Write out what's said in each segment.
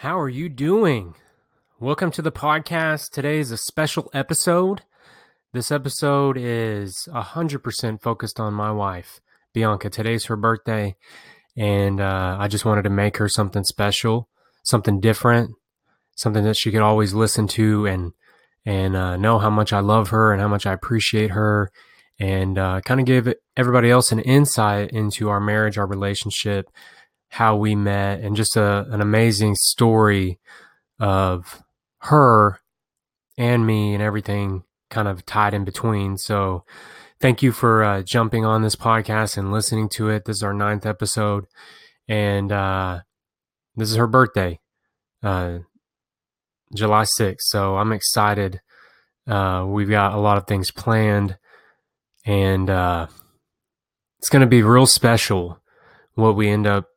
How are you doing? Welcome to the podcast. Today is a special episode. This episode is 100% focused on my wife, Bianca. Today's her birthday, and uh, I just wanted to make her something special, something different, something that she could always listen to and and uh, know how much I love her and how much I appreciate her, and uh, kind of give everybody else an insight into our marriage, our relationship, how we met, and just a, an amazing story of her and me and everything kind of tied in between. So, thank you for uh, jumping on this podcast and listening to it. This is our ninth episode, and uh, this is her birthday, uh, July 6th. So, I'm excited. Uh, we've got a lot of things planned, and uh, it's going to be real special what we end up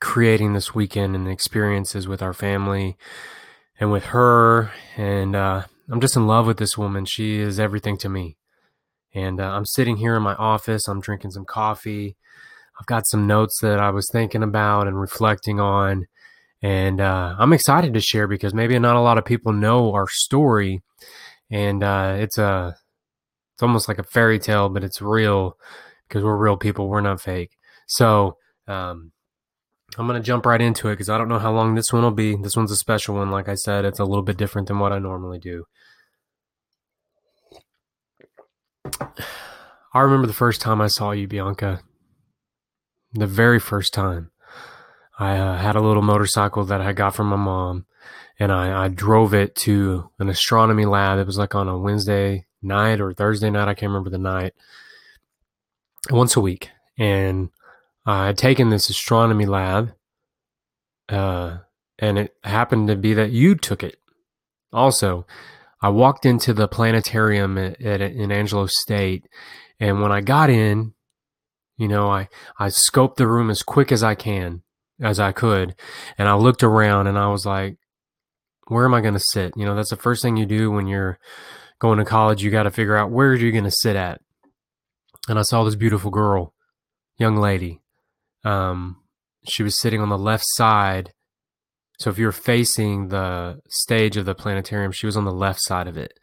creating this weekend and the experiences with our family and with her. And uh, I'm just in love with this woman. She is everything to me. And uh, I'm sitting here in my office. I'm drinking some coffee. I've got some notes that I was thinking about and reflecting on. And uh, I'm excited to share because maybe not a lot of people know our story. And uh, it's a, it's almost like a fairy tale, but it's real because we're real people. We're not fake. So, um, I'm going to jump right into it because I don't know how long this one will be. This one's a special one. Like I said, it's a little bit different than what I normally do. I remember the first time I saw you, Bianca. The very first time. I uh, had a little motorcycle that I got from my mom, and I, I drove it to an astronomy lab. It was like on a Wednesday night or Thursday night. I can't remember the night. Once a week. And I had taken this astronomy lab, uh, and it happened to be that you took it. Also, I walked into the planetarium at, at, in Angelo State, and when I got in, you know, I I scoped the room as quick as I can, as I could, and I looked around, and I was like, "Where am I going to sit?" You know, that's the first thing you do when you're going to college. You got to figure out where you're going to sit at. And I saw this beautiful girl, young lady, um, she was sitting on the left side. So if you were facing the stage of the planetarium, she was on the left side of it.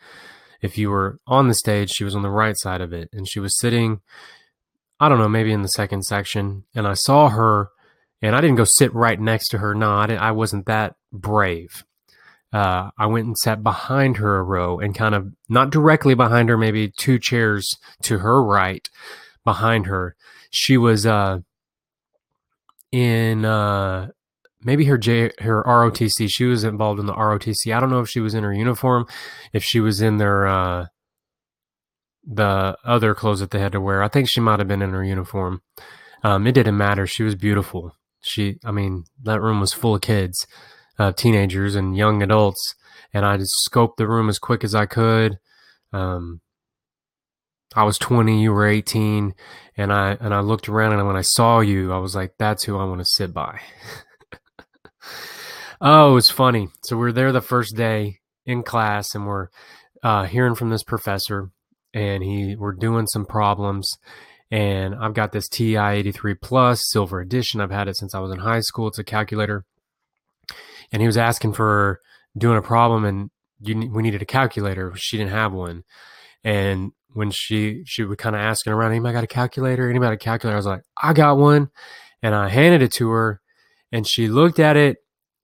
If you were on the stage, she was on the right side of it. And she was sitting, I don't know, maybe in the second section. And I saw her, and I didn't go sit right next to her. No, I, I wasn't that brave. Uh, I went and sat behind her a row and kind of not directly behind her, maybe two chairs to her right behind her. She was uh, in uh, maybe her J her ROTC. She was involved in the ROTC. I don't know if she was in her uniform, if she was in their uh, the other clothes that they had to wear. I think she might have been in her uniform. Um, it didn't matter. She was beautiful. She, I mean, that room was full of kids, uh, teenagers and young adults, and I just scoped the room as quick as I could. Um, I was 20, you were 18, and I and I looked around and when I saw you, I was like, that's who I want to sit by. oh, it's funny. So we are there the first day in class and we're uh, hearing from this professor and he we're doing some problems and I've got this TI 83 plus silver edition. I've had it since I was in high school. It's a calculator. And he was asking for doing a problem and you, we needed a calculator. She didn't have one. And when she she would kind of asking around, anybody got a calculator? Anybody got a calculator? I was like, I got one, and I handed it to her, and she looked at it,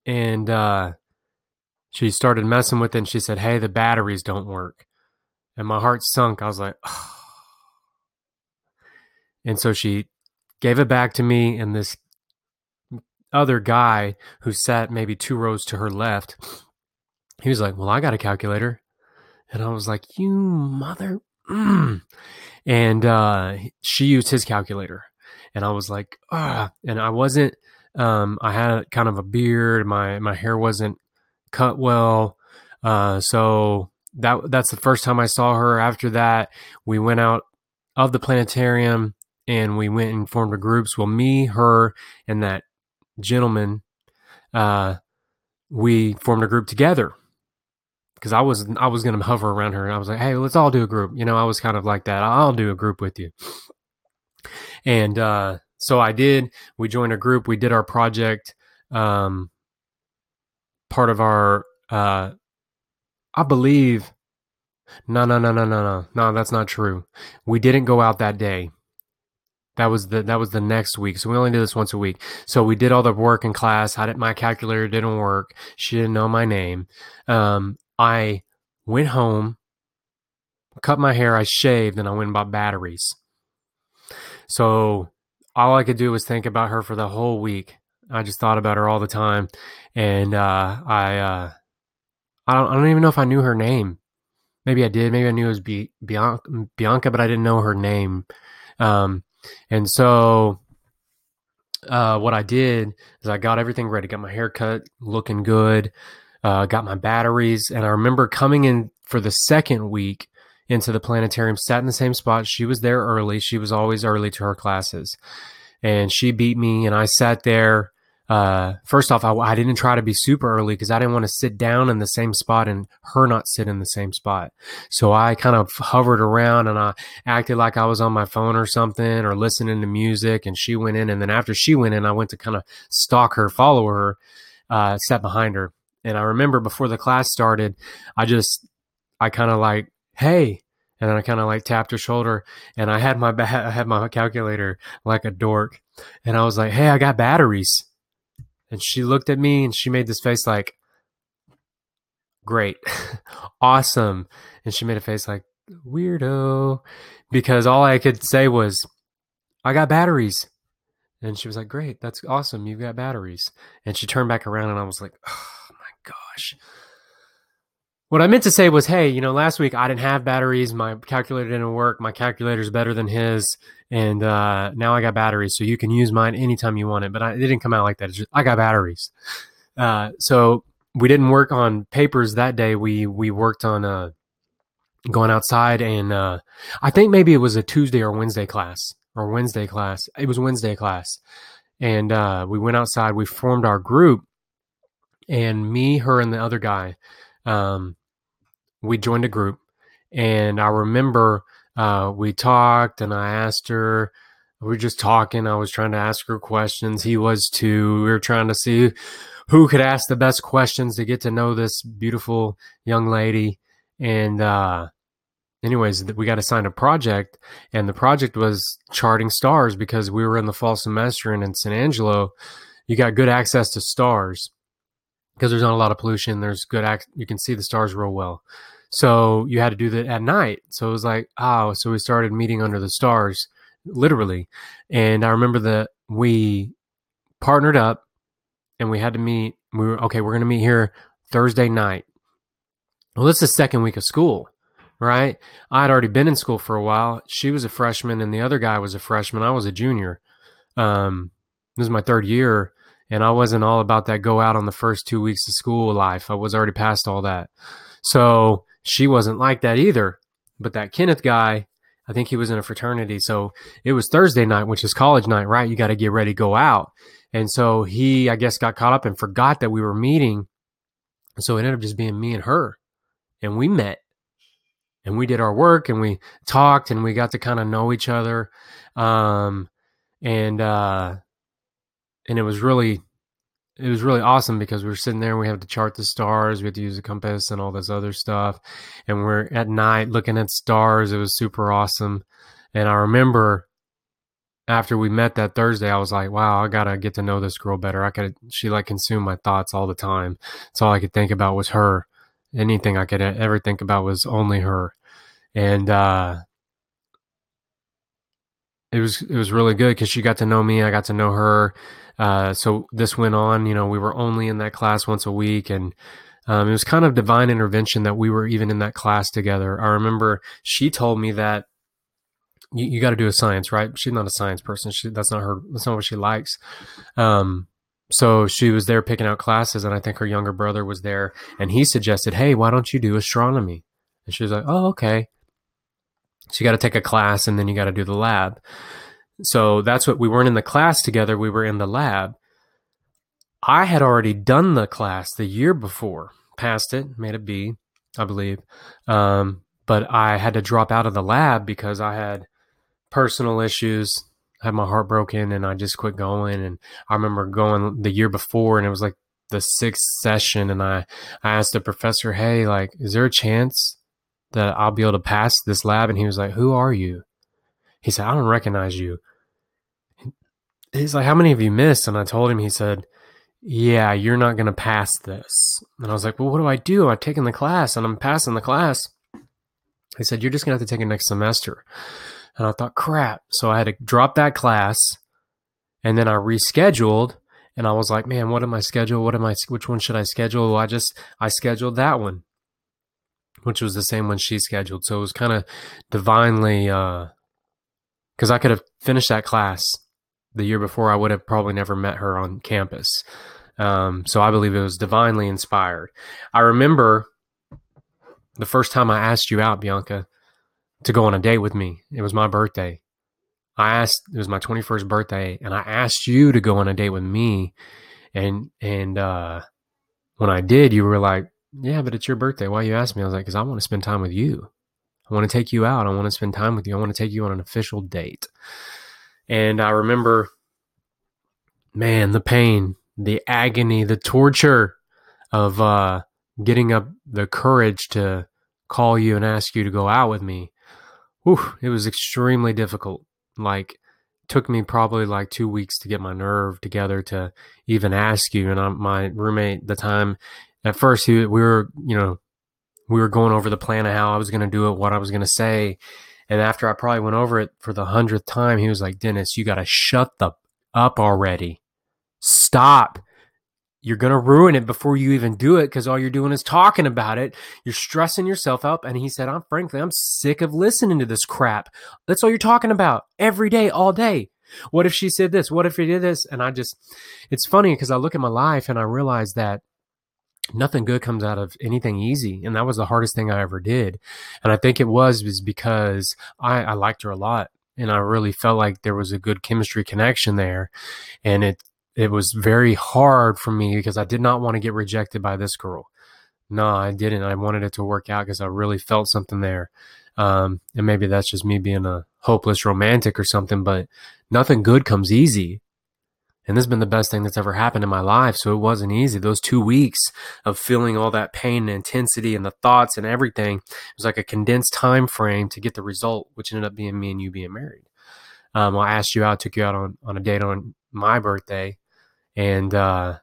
and uh, she started messing with it, and she said, "Hey, the batteries don't work," and my heart sunk. I was like, oh. and so she gave it back to me, and this other guy who sat maybe two rows to her left, he was like, "Well, I got a calculator." And I was like, you mother. Mm. And uh, she used his calculator. And I was like, ah. And I wasn't, um, I had kind of a beard. My, my hair wasn't cut well. Uh, so that that's the first time I saw her. After that, we went out of the planetarium and we went and formed a groups. Well, me, her, and that gentleman, uh, we formed a group together because I was I was gonna hover around her and I was like, hey, let's all do a group. You know, I was kind of like that. I'll do a group with you. And uh, so I did. We joined a group. We did our project. Um, part of our, uh, I believe, no, no, no, no, no, no, no, that's not true. We didn't go out that day. That was the that was the next week. So we only did this once a week. So we did all the work in class. I did my calculator didn't work. She didn't know my name. Um, I went home, cut my hair, I shaved, and I went and bought batteries. So all I could do was think about her for the whole week. I just thought about her all the time, and uh, I uh, I don't I don't even know if I knew her name. Maybe I did. Maybe I knew it was Bianca, Bianca, but I didn't know her name. Um, and so uh, what I did is I got everything ready, got my hair cut, looking good, uh, got my batteries, and I remember coming in for the second week into the planetarium, sat in the same spot. She was there early. She was always early to her classes, and she beat me, and I sat there uh, first off, I, I, didn't try to be super early because I didn't want to sit down in the same spot and her not sit in the same spot. So I kind of hovered around and I acted like I was on my phone or something or listening to music. And she went in. And then after she went in, I went to kind of stalk her, follow her, uh, sat behind her. And I remember before the class started, I just, I kind of like, hey, and I kind of like tapped her shoulder and I had my ba- I had my calculator like a dork and I was like, "Hey, I got batteries." And she looked at me and she made this face like, great, awesome. And she made a face like, weirdo, because all I could say was, I got batteries. And she was like, great, that's awesome. You've got batteries. And she turned back around and I was like, oh gosh. What I meant to say was, hey, you know, last week I didn't have batteries. My calculator didn't work. My calculator's better than his. And uh, now I got batteries. So you can use mine anytime you want it. But I, it didn't come out like that. Just, I got batteries. Uh, so we didn't work on papers that day. We, we worked on uh, going outside. And uh, I think maybe it was a Tuesday or Wednesday class or Wednesday class. It was Wednesday class. And uh, we went outside. We formed our group. And me, her, and the other guy um, we joined a group, and I remember uh, we talked, and I asked her. We were just talking. I was trying to ask her questions. He was too. We were trying to see who could ask the best questions to get to know this beautiful young lady. And uh, anyways, we got assigned a project, and the project was charting stars because we were in the fall semester, and in San Angelo, you got good access to stars because there's not a lot of pollution. There's good act. You can see the stars real well. So you had to do that at night. So it was like, oh, so we started meeting under the stars, literally. And I remember that we partnered up and we had to meet. We were, okay, we're going to meet here Thursday night. Well, this is the second week of school, right? I had already been in school for a while. She was a freshman and the other guy was a freshman. I was a junior. Um, this is my third year and I wasn't all about that go out on the first two weeks of school life. I was already past all that. So she wasn't like that either. But that Kenneth guy, I think he was in a fraternity. So it was Thursday night, which is college night, right? You got to get ready, go out. And so he, I guess, got caught up and forgot that we were meeting. So it ended up just being me and her. And we met and we did our work and we talked and we got to kind of know each other. Um, and, uh, and it was really it was really awesome because we were sitting there and we had to chart the stars we had to use a compass and all this other stuff and we're at night looking at stars it was super awesome and i remember after we met that thursday i was like wow i gotta get to know this girl better i could she like consumed my thoughts all the time that's all i could think about was her anything i could ever think about was only her and uh it was it was really good because she got to know me i got to know her uh, so this went on. You know, we were only in that class once a week, and um, it was kind of divine intervention that we were even in that class together. I remember she told me that you, you got to do a science, right? She's not a science person. She that's not her. That's not what she likes. Um, so she was there picking out classes, and I think her younger brother was there, and he suggested, "Hey, why don't you do astronomy?" And she was like, "Oh, okay." So you got to take a class, and then you got to do the lab. So that's what we weren't in the class together, we were in the lab. I had already done the class the year before, passed it, made a B, I believe. Um, but I had to drop out of the lab because I had personal issues, had my heart broken, and I just quit going. And I remember going the year before, and it was like the sixth session and I, I asked the professor, Hey, like, is there a chance that I'll be able to pass this lab? And he was like, Who are you? He said, I don't recognize you. He's like, How many have you missed? And I told him, he said, Yeah, you're not going to pass this. And I was like, Well, what do I do? I've taken the class and I'm passing the class. He said, You're just going to have to take it next semester. And I thought, crap. So I had to drop that class and then I rescheduled and I was like, man, what am I schedule? What am I, which one should I schedule? Well, I just, I scheduled that one, which was the same one she scheduled. So it was kind of divinely, uh, cause I could have finished that class the year before. I would have probably never met her on campus. Um, so I believe it was divinely inspired. I remember the first time I asked you out, Bianca, to go on a date with me. It was my birthday. I asked it was my 21st birthday and I asked you to go on a date with me and and uh when I did you were like, "Yeah, but it's your birthday. Why you ask me?" I was like, "Cuz I want to spend time with you. I want to take you out. I want to spend time with you. I want to take you on an official date." And I remember man, the pain, the agony, the torture of uh getting up the courage to call you and ask you to go out with me. Whew, it was extremely difficult. Like, took me probably like two weeks to get my nerve together to even ask you. And I, my roommate, the time, at first, he, we were, you know, we were going over the plan of how I was going to do it, what I was going to say. And after I probably went over it for the hundredth time, he was like, Dennis, you got to shut the up already. Stop you're going to ruin it before you even do it because all you're doing is talking about it. You're stressing yourself up. And he said, I'm frankly, I'm sick of listening to this crap. That's all you're talking about every day, all day. What if she said this? What if he did this? And I just, it's funny because I look at my life and I realize that nothing good comes out of anything easy. And that was the hardest thing I ever did. And I think it was, was because I, I liked her a lot and I really felt like there was a good chemistry connection there. And it it was very hard for me because I did not want to get rejected by this girl. No, I didn't. I wanted it to work out because I really felt something there. Um, and maybe that's just me being a hopeless romantic or something, but nothing good comes easy. And this has been the best thing that's ever happened in my life. So it wasn't easy. Those two weeks of feeling all that pain and intensity and the thoughts and everything, it was like a condensed time frame to get the result, which ended up being me and you being married. Um, I asked you out, took you out on, on a date on my birthday and uh,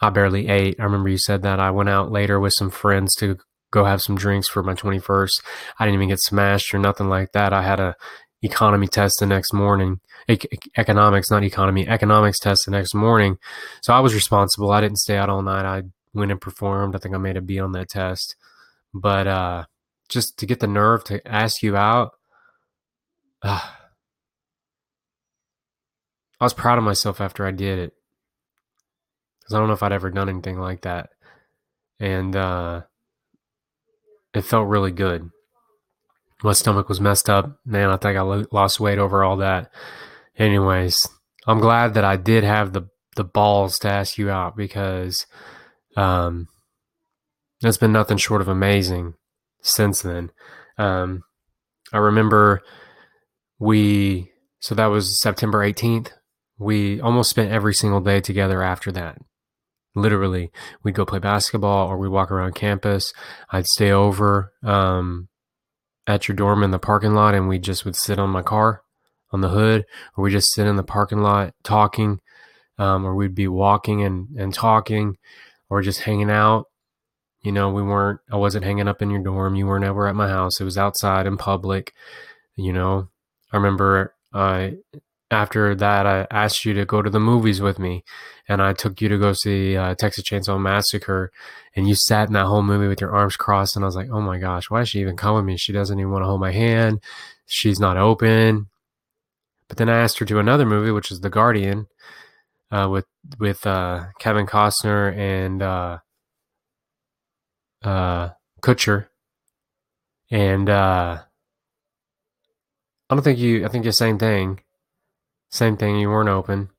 I barely ate. I remember you said that. I went out later with some friends to go have some drinks for my 21st. I didn't even get smashed or nothing like that. I had a economy test the next morning. E- economics, not economy, economics test the next morning. So I was responsible. I didn't stay out all night. I went and performed. I think I made a B on that test. But uh, just to get the nerve to ask you out, uh, I was proud of myself after I did it because I don't know if I'd ever done anything like that, and uh, it felt really good. My stomach was messed up, man. I think I lost weight over all that. Anyways, I'm glad that I did have the the balls to ask you out because um, it's been nothing short of amazing since then. Um, I remember we so that was September 18th we almost spent every single day together after that. Literally, we'd go play basketball or we'd walk around campus. I'd stay over um, at your dorm in the parking lot and we just would sit on my car on the hood or we just sit in the parking lot talking um, or we'd be walking and, and talking or just hanging out. You know, we weren't, I wasn't hanging up in your dorm. You weren't ever at my house. It was outside in public. You know, I remember I after that, I asked you to go to the movies with me, and I took you to go see uh, Texas Chainsaw Massacre, and you sat in that whole movie with your arms crossed, and I was like, oh my gosh, why is she even come with me? She doesn't even want to hold my hand. She's not open. But then I asked her to another movie, which is The Guardian, uh, with with uh, Kevin Costner and uh, uh, Kutcher, and uh, I don't think you. I think the same thing same thing, you weren't open.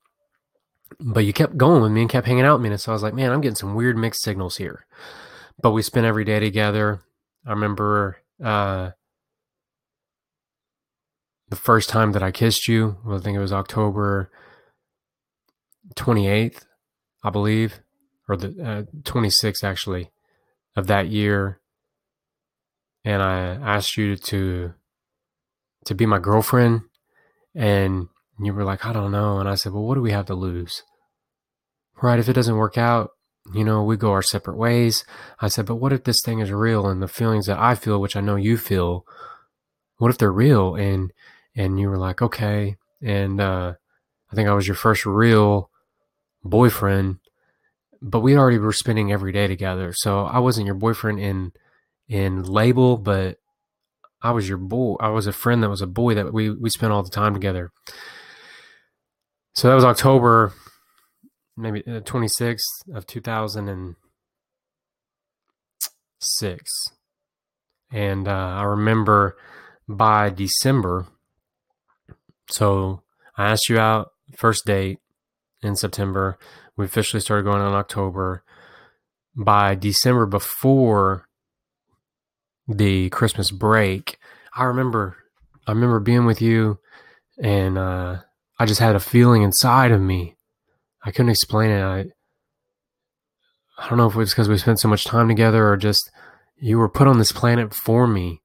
But you kept going with me and kept hanging out with me. And so I was like, man, I'm getting some weird mixed signals here. But we spent every day together. I remember uh, the first time that I kissed you. Well, I think it was October 28th, I believe. or the uh, 26th actually of that year, and I asked you to to be my girlfriend, and you were like, I don't know, and I said, well, what do we have to lose? Right, if it doesn't work out, you know, we go our separate ways. I said, but what if this thing is real and the feelings that I feel, which I know you feel, what if they're real? And and you were like, okay. And uh, I think I was your first real boyfriend, but we already were spending every day together. So I wasn't your boyfriend in in label, but I was your boy. I was a friend that was a boy that we we spent all the time together. So that was October, maybe uh, twenty sixth of two thousand and six, and uh, I remember by December. So I asked you out first date in September. We officially started going in October. By December, before the Christmas break, I remember I remember being with you and uh, I just had a feeling inside of me. I couldn't explain it. I I don't know if it was because we spent so much time together or just you were put on this planet for me.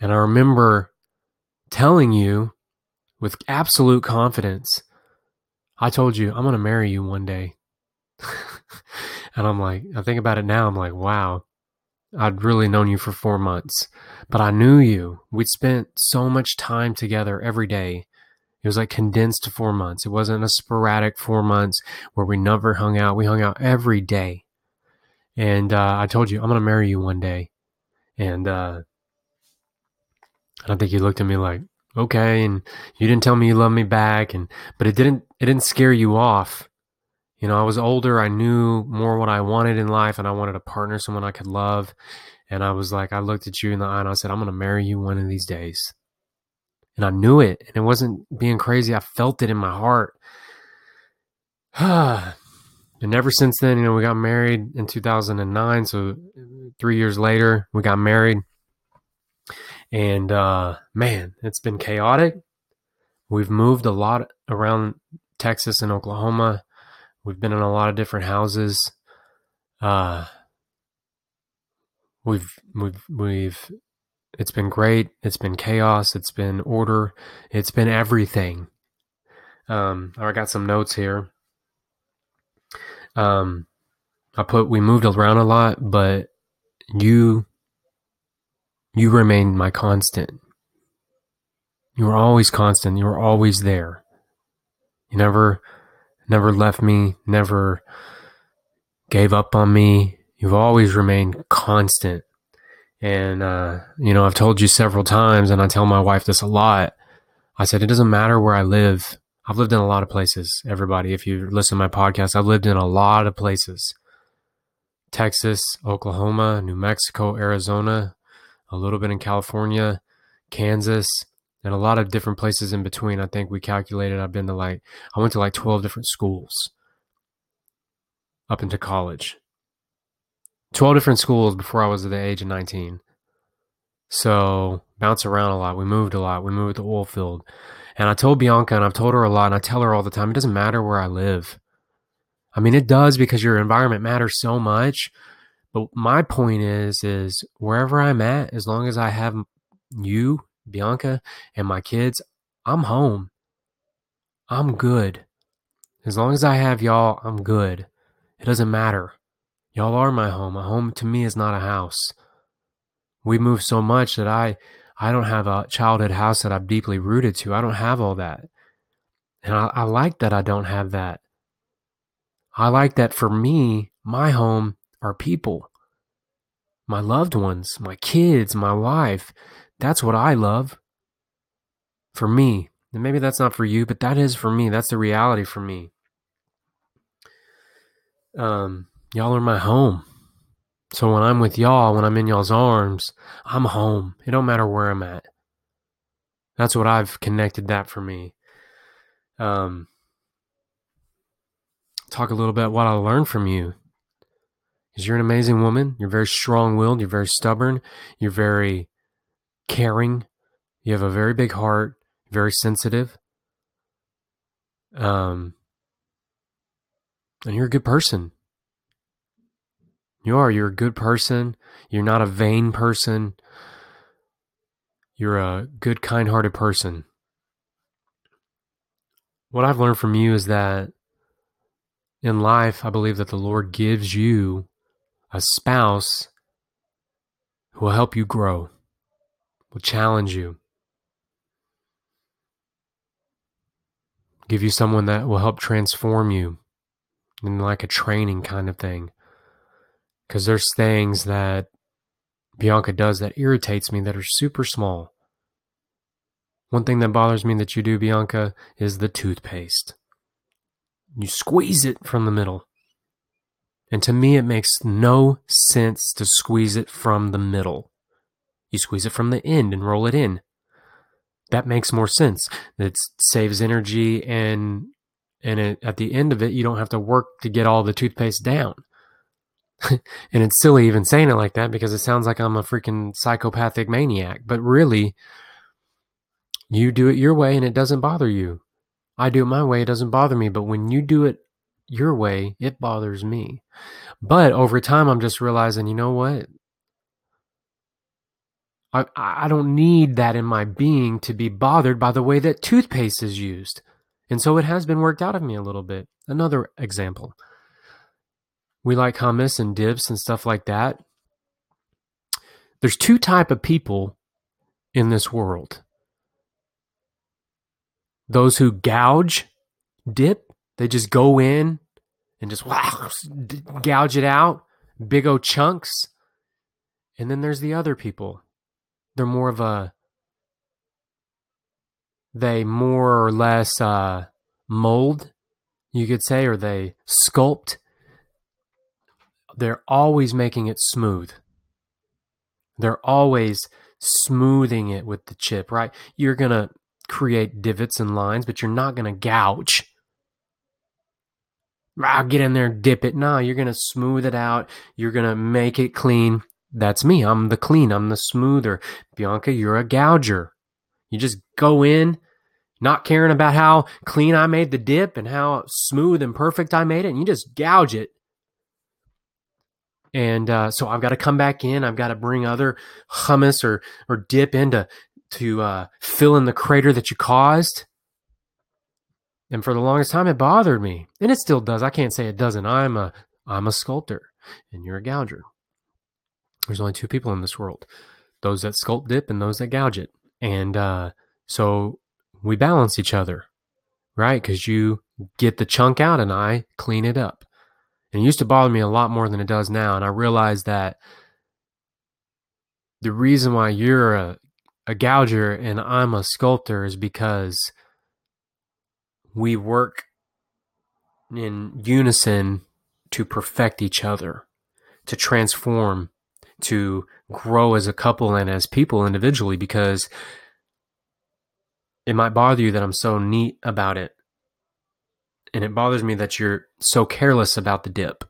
And I remember telling you with absolute confidence, I told you, I'm going to marry you one day. and I'm like, I think about it now. I'm like, wow, I'd really known you for four months, but I knew you. We'd spent so much time together every day. It was like condensed to four months. It wasn't a sporadic four months where we never hung out. We hung out every day. And uh, I told you, I'm going to marry you one day. And uh, I think you looked at me like, okay. And you didn't tell me you loved me back. And, but it didn't, it didn't scare you off you know, I was older. I knew more what I wanted in life, and I wanted a partner, someone I could love. And I was like, I looked at you in the eye and I said, I'm going to marry you one of these days. And I knew it. And it wasn't being crazy. I felt it in my heart. and ever since then, you know, we got married in 2009. So three years later, we got married. And uh, man, it's been chaotic. We've moved a lot around Texas and Oklahoma. We've been in a lot of different houses. Uh, we've we've we've it's been great. It's been chaos. It's been order. It's been everything. Um, I got some notes here. Um, I put we moved around a lot, but you you remained my constant. You were always constant. You were always there. You never never left me, never gave up on me. You've always remained constant. And, uh, you know, I've told you several times, and I tell my wife this a lot. I said, it doesn't matter where I live. I've lived in a lot of places, everybody. If you listen to my podcast, I've lived in a lot of places Texas, Oklahoma, New Mexico, Arizona, a little bit in California, Kansas, and a lot of different places in between. I think we calculated I've been to like, I went to like 12 different schools up into college. 12 different schools before I was at the age of 19. So bounce around a lot. We moved a lot. We moved to oil field. And I told Bianca and I've told her a lot and I tell her all the time, it doesn't matter where I live. I mean, it does because your environment matters so much. But my point is, is wherever I'm at, as long as I have you Bianca, and my kids, I'm home. I'm good. As long as I have y'all, I'm good. It doesn't matter. Y'all are my home. A home to me is not a house. We move so much that I I don't have a childhood house that I'm deeply rooted to. I don't have all that. And I, I like that I don't have that. I like that for me, my home are people. My loved ones, my kids, my wife. That's what I love. For me. And maybe that's not for you, but that is for me. That's the reality for me. Um, y'all are my home. So when I'm with y'all, when I'm in y'all's arms, I'm home. It don't matter where I'm at. That's what I've connected that for me. Um, talk a little bit what I learned from you. Because you're an amazing woman. You're very strong willed. You're very stubborn. You're very caring. You have a very big heart, very sensitive. Um, and you're a good person. You are. You're a good person. You're not a vain person. You're a good, kind hearted person. What I've learned from you is that in life, I believe that the Lord gives you a spouse who will help you grow, will challenge you, give you someone that will help transform you in like a training kind of thing. Because there's things that Bianca does that irritates me that are super small. One thing that bothers me that you do, Bianca, is the toothpaste. You squeeze it from the middle. And to me, it makes no sense to squeeze it from the middle. You squeeze it from the end and roll it in. That makes more sense. It saves energy and and it, at the end of it, you don't have to work to get all the toothpaste down. and it's silly even saying it like that because it sounds like I'm a freaking psychopathic maniac. But really, you do it your way and it doesn't bother you. I do it my way, it doesn't bother me. But when you do it your way, it bothers me. But over time, I'm just realizing, you know what? I, I don't need that in my being to be bothered by the way that toothpaste is used. And so it has been worked out of me a little bit. Another example. We like hummus and dips and stuff like that. There's two type of people in this world. Those who gouge dip, they just go in and just wow, gouge it out, big o chunks. And then there's the other people. They're more of a they more or less uh, mold, you could say, or they sculpt. They're always making it smooth. They're always smoothing it with the chip, right? You're going to create divots and lines, but you're not going to gouge. I'll get in there, dip it. No, you're going to smooth it out. You're going to make it clean. That's me. I'm the clean. I'm the smoother. Bianca, you're a gouger. You just go in, not caring about how clean I made the dip and how smooth and perfect I made it, and you just gouge it. And uh, so I've got to come back in. I've got to bring other hummus or or dip into to uh, fill in the crater that you caused. And for the longest time, it bothered me, and it still does. I can't say it doesn't. I'm a I'm a sculptor, and you're a gouger. There's only two people in this world: those that sculpt dip and those that gouge it. And uh, so we balance each other, right? Because you get the chunk out and I clean it up. And it used to bother me a lot more than it does now. And I realized that the reason why you're a, a gouger and I'm a sculptor is because we work in unison to perfect each other, to transform, to grow as a couple and as people individually because it might bother you that I'm so neat about it. And it bothers me that you're so careless about the dip.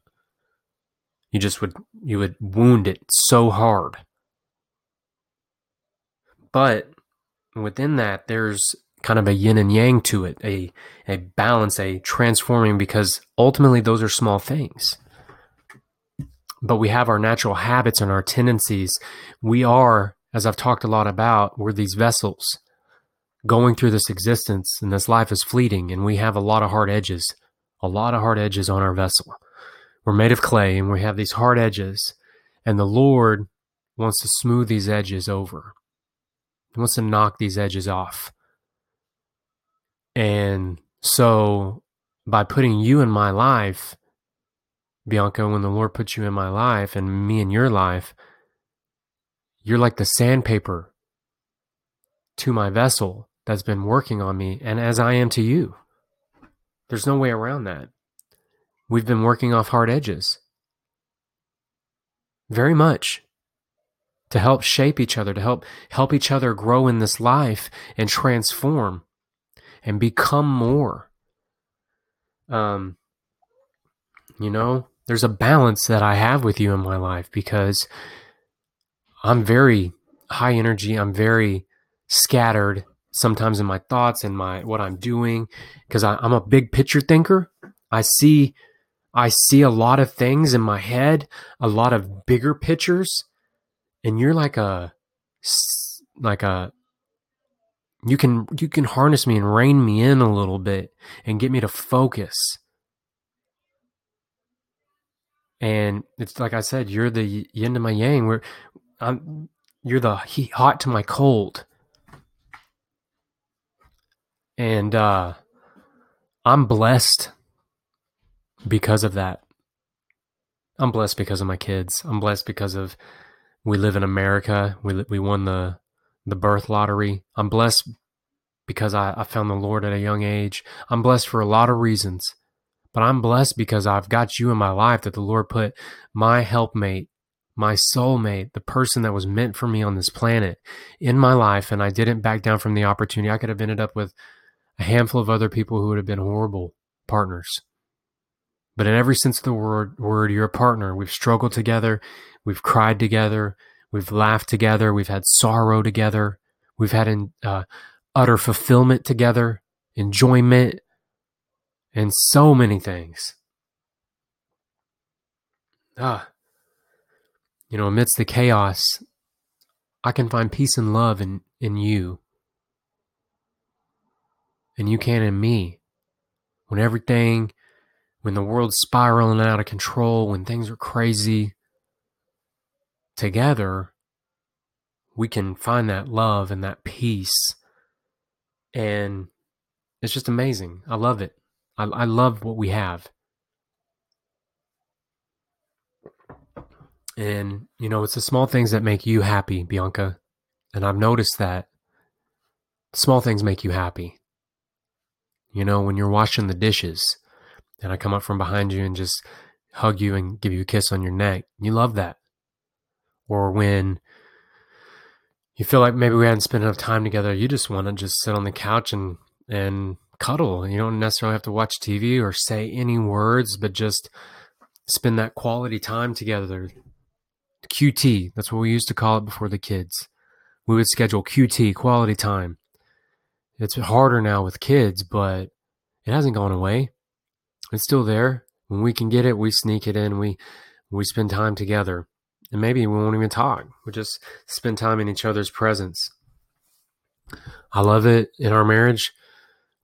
You just would you would wound it so hard. But within that there's kind of a yin and yang to it, a a balance, a transforming because ultimately those are small things. But we have our natural habits and our tendencies. We are, as I've talked a lot about, we're these vessels going through this existence and this life is fleeting and we have a lot of hard edges, a lot of hard edges on our vessel. We're made of clay and we have these hard edges and the Lord wants to smooth these edges over. He wants to knock these edges off. And so by putting you in my life, Bianca, when the Lord puts you in my life and me in your life, you're like the sandpaper to my vessel that's been working on me, and as I am to you. There's no way around that. We've been working off hard edges. Very much to help shape each other, to help help each other grow in this life and transform and become more. Um, you know, there's a balance that I have with you in my life because I'm very high energy. I'm very scattered sometimes in my thoughts and my what I'm doing because I'm a big picture thinker. I see I see a lot of things in my head, a lot of bigger pictures, and you're like a like a you can you can harness me and rein me in a little bit and get me to focus. And it's like I said, you're the yin to my yang. Where I'm, you're the hot to my cold. And uh, I'm blessed because of that. I'm blessed because of my kids. I'm blessed because of we live in America. We we won the the birth lottery. I'm blessed because I, I found the Lord at a young age. I'm blessed for a lot of reasons, but I'm blessed because I've got you in my life that the Lord put my helpmate, my soulmate, the person that was meant for me on this planet in my life, and I didn't back down from the opportunity. I could have ended up with a handful of other people who would have been horrible partners. But in every sense of the word, word, you're a partner. We've struggled together. We've cried together. We've laughed together. We've had sorrow together. We've had in, uh, utter fulfillment together, enjoyment, and so many things. Ah, you know, amidst the chaos, I can find peace and love in, in you. And you can in me. When everything when the world's spiraling out of control, when things are crazy, together, we can find that love and that peace. And it's just amazing. I love it. I, I love what we have. And, you know, it's the small things that make you happy, Bianca. And I've noticed that small things make you happy. You know, when you're washing the dishes, and I come up from behind you and just hug you and give you a kiss on your neck. You love that. Or when you feel like maybe we hadn't spent enough time together, you just want to just sit on the couch and and cuddle. You don't necessarily have to watch TV or say any words, but just spend that quality time together. QT, that's what we used to call it before the kids. We would schedule QT, quality time. It's harder now with kids, but it hasn't gone away. It's still there. When we can get it, we sneak it in. We we spend time together. And maybe we won't even talk. We just spend time in each other's presence. I love it in our marriage.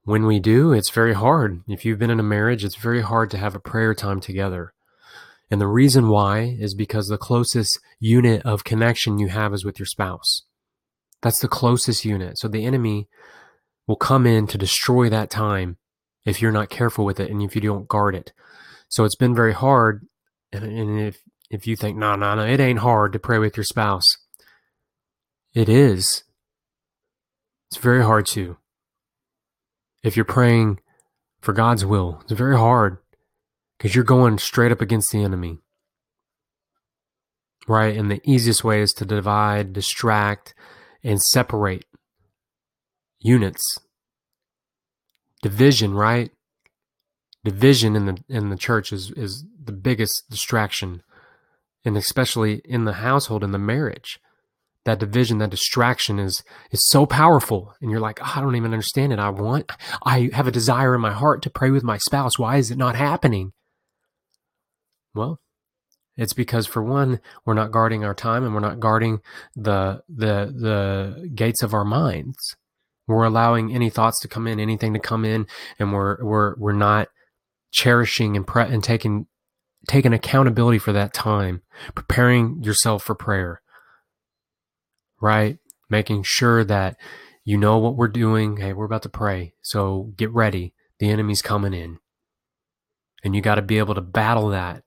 When we do, it's very hard. If you've been in a marriage, it's very hard to have a prayer time together. And the reason why is because the closest unit of connection you have is with your spouse. That's the closest unit. So the enemy will come in to destroy that time if you're not careful with it and if you don't guard it. So it's been very hard. And, and if, if you think, no, no, no, it ain't hard to pray with your spouse, it is. It's very hard to. If you're praying for God's will, it's very hard because you're going straight up against the enemy. Right? And the easiest way is to divide, distract, and separate units division, right? Division in the in the church is is the biggest distraction, and especially in the household, in the marriage. That division, that distraction is is so powerful, and you're like, oh, I don't even understand it. I want, I have a desire in my heart to pray with my spouse. Why is it not happening? Well, it's because for one, we're not guarding our time, and we're not guarding the the the gates of our minds we're allowing any thoughts to come in, anything to come in, and we're we're we're not cherishing and pre- and taking taking accountability for that time, preparing yourself for prayer. Right? Making sure that you know what we're doing. Hey, we're about to pray. So get ready. The enemy's coming in. And you got to be able to battle that.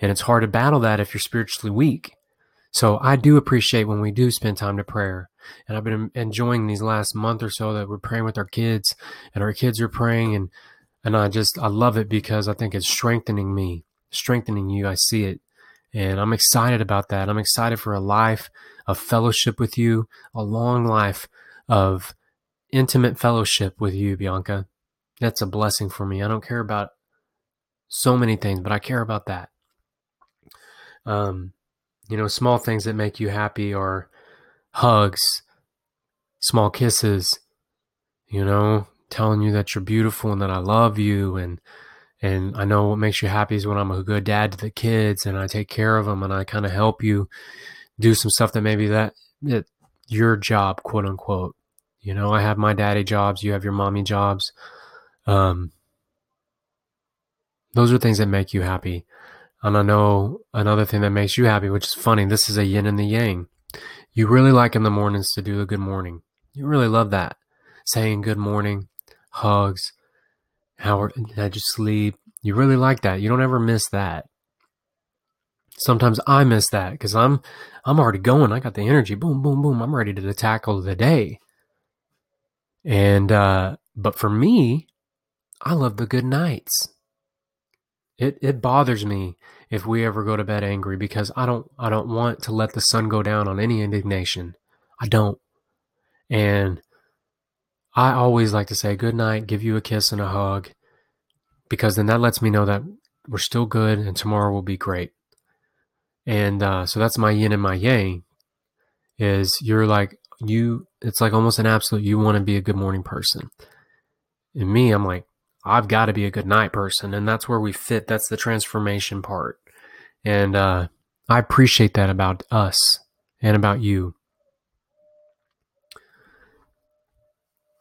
And it's hard to battle that if you're spiritually weak. So I do appreciate when we do spend time to prayer. And I've been enjoying these last month or so that we're praying with our kids and our kids are praying and and I just I love it because I think it's strengthening me, strengthening you. I see it. And I'm excited about that. I'm excited for a life of fellowship with you, a long life of intimate fellowship with you, Bianca. That's a blessing for me. I don't care about so many things, but I care about that. Um, you know, small things that make you happy are hugs, small kisses, you know, telling you that you're beautiful and that I love you and And I know what makes you happy is when I'm a good dad to the kids and I take care of them and I kind of help you do some stuff that maybe that, that your job, quote unquote. You know, I have my daddy jobs, you have your mommy jobs. Um, those are things that make you happy. And I know another thing that makes you happy, which is funny. This is a yin and the yang. You really like in the mornings to do a good morning. You really love that. Saying good morning, hugs, how did you sleep? You really like that. You don't ever miss that. Sometimes I miss that because I'm I'm already going. I got the energy. Boom, boom, boom. I'm ready to tackle the day. And uh, but for me, I love the good nights. It it bothers me if we ever go to bed angry because I don't I don't want to let the sun go down on any indignation. I don't. And I always like to say good night, give you a kiss and a hug because then that lets me know that we're still good and tomorrow will be great. And uh, so that's my yin and my yang is you're like you it's like almost an absolute you want to be a good morning person. And me, I'm like, I've got to be a good night person. And that's where we fit. That's the transformation part. And uh, I appreciate that about us and about you.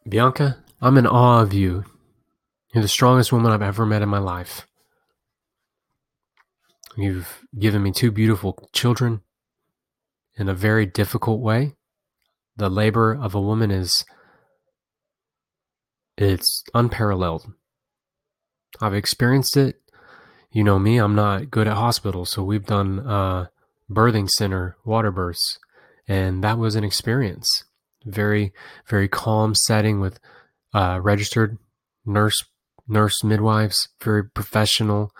Bianca, I'm in awe of you. You're the strongest woman I've ever met in my life. You've given me two beautiful children in a very difficult way. The labor of a woman is it's unparalleled. I've experienced it. You know me, I'm not good at hospitals, so we've done uh, birthing center water births, and that was an experience. Very, very calm setting with uh, registered nurse, nurse midwives, very professional,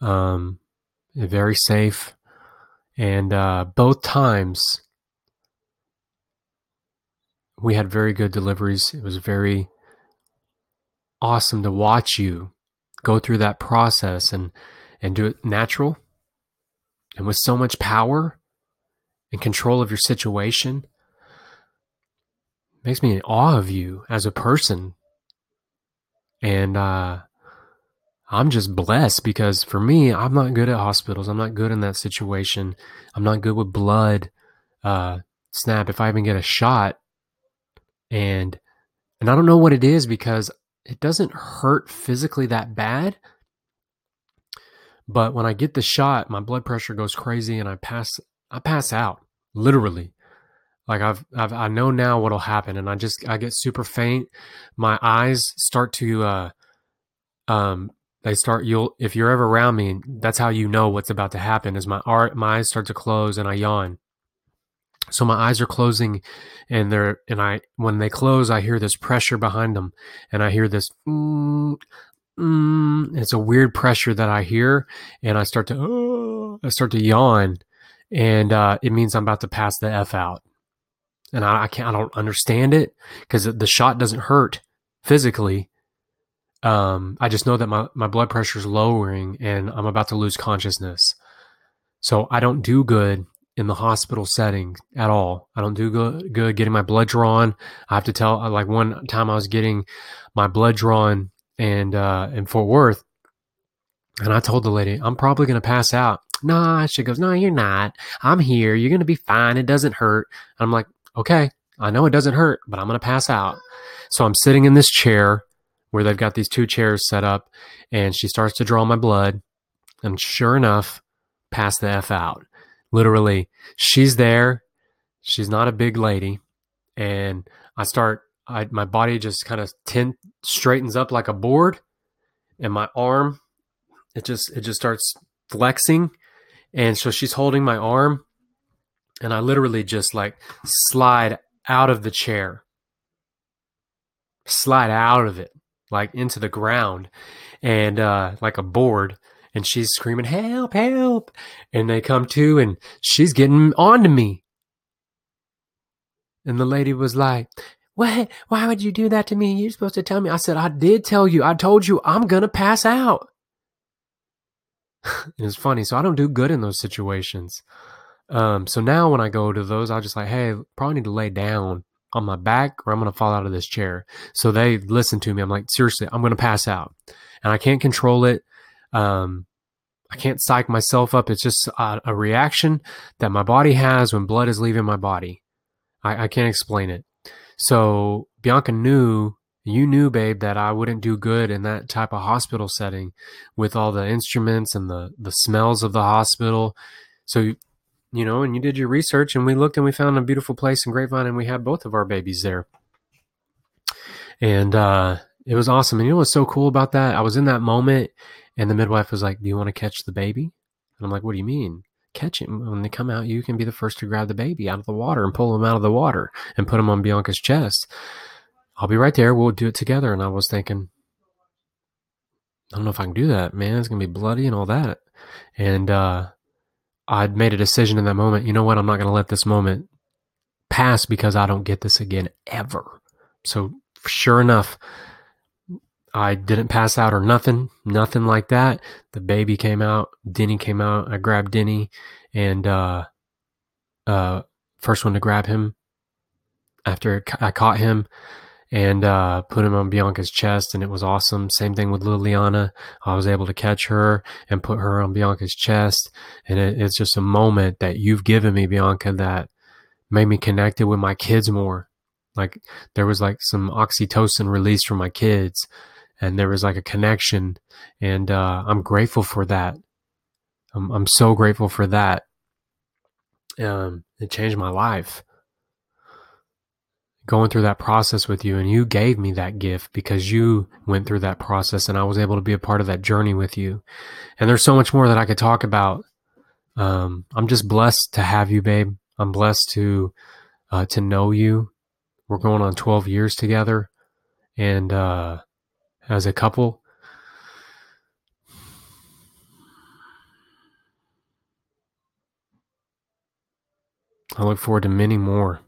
um, very safe, and uh, both times we had very good deliveries. It was very awesome to watch you go through that process and and do it natural and with so much power and control of your situation makes me in awe of you as a person and uh I'm just blessed because for me, I'm not good at hospitals. I'm not good in that situation. I'm not good with blood. Uh, snap, if I even get a shot and, and I don't know what it is because it doesn't hurt physically that bad. But when I get the shot, my blood pressure goes crazy and I pass I pass out literally. Like I've, I've I know now what'll happen and I just I get super faint. My eyes start to uh um they start you'll if you're ever around me that's how you know what's about to happen is my art my eyes start to close and I yawn so my eyes are closing and they're and i when they close i hear this pressure behind them and i hear this mm, mm, it's a weird pressure that i hear and i start to oh, i start to yawn and uh, it means i'm about to pass the f out. And i, I can't i don't understand it because the shot doesn't hurt physically. Um, i just know that my, my blood pressure is lowering and i'm about to lose consciousness. So i don't do good in the hospital setting at all. I don't do good, getting my blood drawn. I have to tell, like one time I was getting my blood drawn and uh, in Fort Worth, and I told the lady, I'm probably going to pass out. Nah, she goes, No, you're not. I'm here. You're going to be fine. It doesn't hurt. And I'm like, Okay, I know it doesn't hurt, but I'm going to pass out. So I'm sitting in this chair where they've got these two chairs set up, and she starts to draw my blood. And sure enough, pass the F out literally she's there. She's not a big lady. And i start I, my body just kind of tin straightens up like a board. And my arm it just it just starts flexing. And so she's holding my arm. And i literally just like slide out of the chair. Slide out of it like into the ground. And uh like a board and she's screaming, help, help. And they come to and she's getting on to me. And the lady was like, what? Why would you do that to me? You're supposed to tell me. I said, I did tell you. I told you I'm going to pass out. it was funny. So I don't do good in those situations. Um, so now when I go to those, I'll just like, hey, probably need to lay down on my back or I'm going to fall out of this chair. So they listen to me. I'm like, seriously, I'm going to pass out and I can't control it. Um, I can't psych myself up. It's just a, a, reaction that my body has when blood is leaving my body. I, I can't explain it. So Bianca knew, you knew, babe, that I wouldn't do good in that type of hospital setting with all the instruments and the, the smells of the hospital. So, you know, and you did your research and we looked and we found a beautiful place in Grapevine and we had both of our babies there. And, uh, it was awesome. And you know what's so cool about that? I was in that moment and the midwife was like, Do you want to catch the baby? And I'm like, What do you mean? Catch him. When they come out, you can be the first to grab the baby out of the water and pull him out of the water and put him on Bianca's chest. I'll be right there. We'll do it together. And I was thinking, I don't know if I can do that, man. It's going to be bloody and all that. And uh, I'd made a decision in that moment. You know what? I'm not going to let this moment pass because I don't get this again ever. So, sure enough, I didn't pass out or nothing, nothing like that. The baby came out, Denny came out. I grabbed Denny, and uh, uh, first one to grab him after I caught him and uh, put him on Bianca's chest, and it was awesome. Same thing with Liliana. I was able to catch her and put her on Bianca's chest, and it, it's just a moment that you've given me, Bianca, that made me connected with my kids more. Like there was like some oxytocin released from my kids and there was like a connection and uh, i'm grateful for that. I'm, I'm so grateful for that. Um, it changed my life. Going through that process with you and you gave me that gift because you went through that process and i was able to be a part of that journey with you. And there's so much more that i could talk about. Um, i'm just blessed to have you babe. I'm blessed to uh, to know you. We're going on 12 years together and uh, as a couple. I look forward to many more.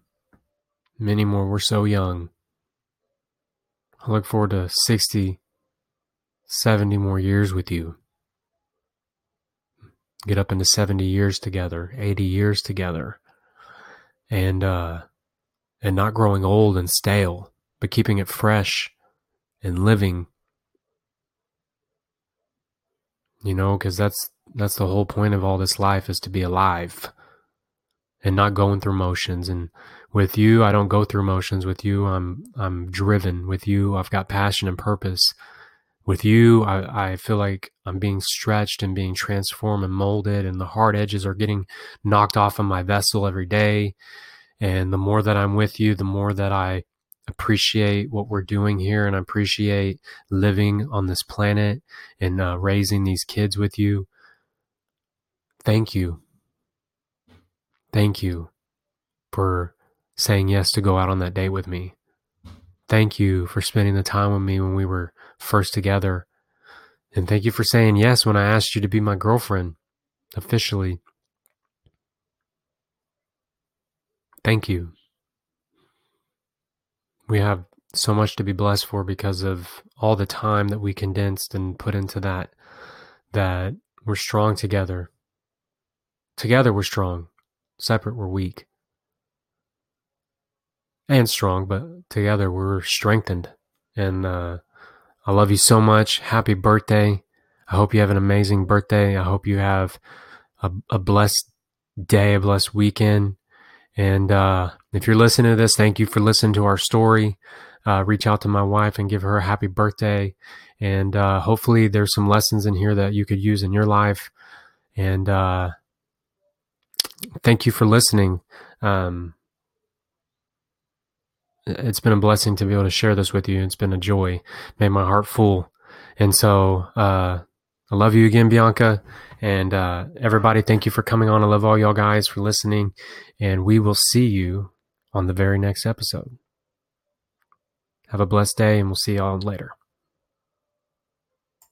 Many more. We're so young. I look forward to 60, 70 more years with you. Get up into 70 years together, 80 years together. And, uh, and not growing old and stale, but keeping it fresh and living. You know because that's that's the whole point of all this life is to be alive and not going through motions. And with you i don't go through motions. With you i'm i'm driven. With you i've got passion and purpose. With you i i feel like i'm being stretched and being transformed and molded and the hard edges are getting knocked off of my vessel every day. And the more that i'm with you the more that i appreciate what we're doing here and I appreciate living on this planet and uh, raising these kids with you. Thank you. Thank you for saying yes to go out on that date with me. Thank you for spending the time with me when we were first together. And thank you for saying yes when I asked you to be my girlfriend officially. Thank you we have so much to be blessed for because of all the time that we condensed and put into that that we're strong together. Together we're strong separate we're weak. And strong but together we're strengthened. And uh, i love you so much. Happy birthday. I hope you have an amazing birthday. I hope you have a, a blessed day a blessed weekend and uh, if you're listening to this, thank you for listening to our story. Uh, reach out to my wife and give her a happy birthday. And uh, hopefully, there's some lessons in here that you could use in your life. And uh, thank you for listening. Um, it's been a blessing to be able to share this with you. It's been a joy, made my heart full. And so, uh, I love you again, Bianca. And uh, everybody, thank you for coming on. I love all y'all guys for listening. And we will see you on the very next episode. Have a blessed day, and we'll see y'all later.